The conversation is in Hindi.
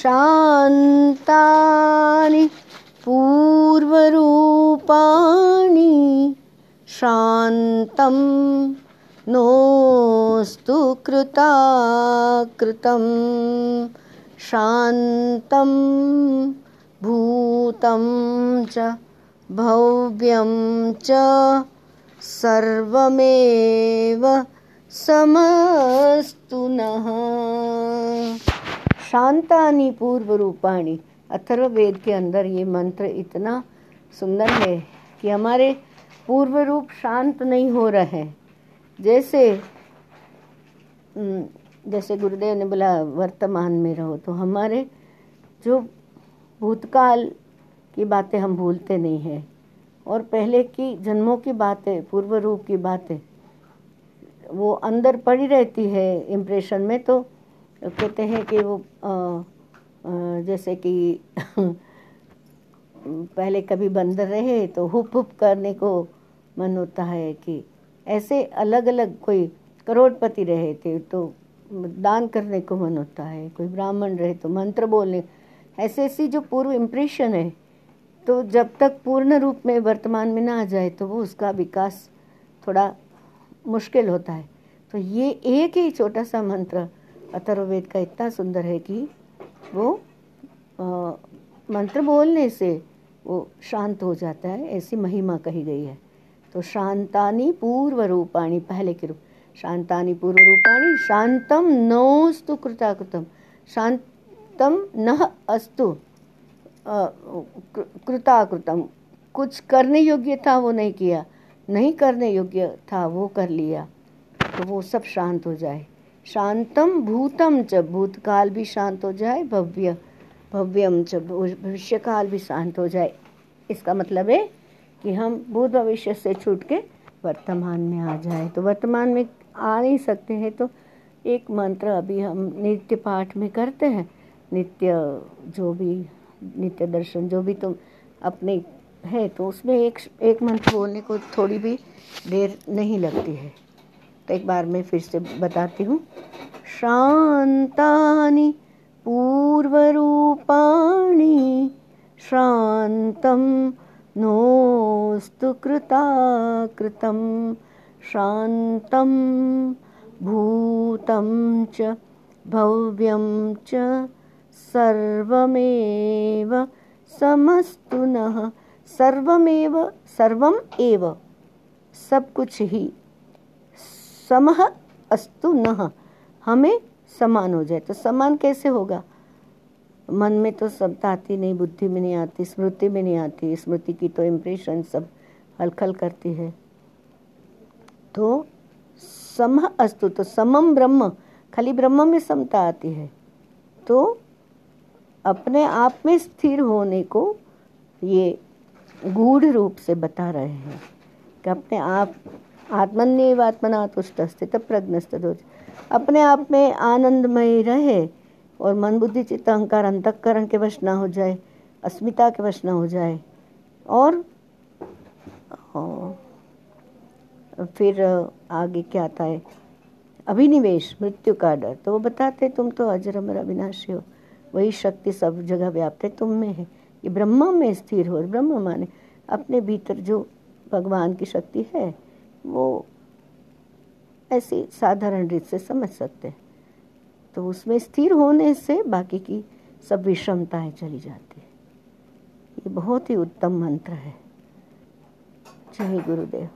शान्तानि पूर्वरूपाणि शान्तं नोऽस्तु कृताकृतं शान्तं भूतं च भव्यं च सर्वमेव समस्तु नः शांतानी पूर्व रूपाणी अथर्ववेद के अंदर ये मंत्र इतना सुंदर है कि हमारे पूर्व रूप शांत नहीं हो रहे हैं। जैसे जैसे गुरुदेव ने बोला, वर्तमान में रहो तो हमारे जो भूतकाल की बातें हम भूलते नहीं हैं, और पहले की जन्मों की बातें पूर्व रूप की बातें, वो अंदर पड़ी रहती है इम्प्रेशन में तो कहते हैं कि वो जैसे कि पहले कभी बंदर रहे तो हुप हुप करने को मन होता है कि ऐसे अलग अलग कोई करोड़पति रहे थे तो दान करने को मन होता है, कोई ब्राह्मण रहे तो मंत्र बोलने। ऐसे ऐसी जो पूर्व इम्प्रेशन है तो जब तक पूर्ण रूप में वर्तमान में ना आ जाए तो वो उसका विकास थोड़ा मुश्किल होता है। तो ये एक ही छोटा सा मंत्र अथर्ववेद का इतना सुंदर है कि वो आ, मंत्र बोलने से वो शांत हो जाता है ऐसी महिमा कही गई है। तो शांतानी पूर्व रूपाणी पहले के रूप शांतानी पूर्व रूपाणी शांतम नोस्तु कृताकृतम शांतम न अस्तु कृताकृतम। कुछ करने योग्य था वो नहीं किया नहीं करने योग्य था वो कर लिया तो वो सब शांत हो जाए। शांतम भूतम च, भूतकाल भी शांत हो जाए, भव्य, भव्यम च भविष्य काल भी शांत हो जाए। इसका मतलब है कि हम भूत भविष्य से छूट के वर्तमान में आ जाए। तो वर्तमान में आ नहीं सकते हैं तो एक मंत्र अभी हम नित्य पाठ में करते हैं। नित्य जो भी, नित्य दर्शन जो भी तुम अपने है तो उसमें एक एक मंत्र बोलने को थोड़ी भी देर नहीं लगती है। तो एक बार मैं फिर से बताती हूँ। शांतानि पूर्वरूपाणि शान्तं नोऽस्तु कृताकृतं शान्तं भूतं च भव्यं च सर्वमेव समस्तु नः सर्वमेव, सर्वम एव। सब कुछ ही। समह अस्तु न। हमें समान हो जाए। तो समान कैसे होगा? मन में तो सब आती नहीं, बुद्धि में नहीं आती, स्मृति में नहीं आती। स्मृति की तो इम्प्रेशन सब हलखल करती है। तो सम अस्तु तो समम ब्रह्म। खाली ब्रह्म में समता आती है। तो अपने आप में स्थिर होने को ये गूढ़ रूप से बता रहे हैं कि अपने आप आत्मन्यव आत्मना तुष्ट स्थित प्रज्ञस्त अपने आप में आनंदमय रहे और मन बुद्धि चित्त अहंकार अंतकरण के वश ना हो जाए अस्मिता के वश ना हो जाए और, फिर आगे क्या आता है? अभिनिवेश मृत्यु का डर। तो वो बताते तुम तो अजर अमर अविनाशी हो। वही शक्ति सब जगह व्याप्त है तुम में है। ये ब्रह्म में स्थिर हो ब्रह्म माने अपने भीतर जो भगवान की शक्ति है वो ऐसी साधारण रीत से समझ सकते हैं। तो उसमें स्थिर होने से बाकी की सब विषमताएँ चली जाती है। ये बहुत ही उत्तम मंत्र है। जय गुरुदेव।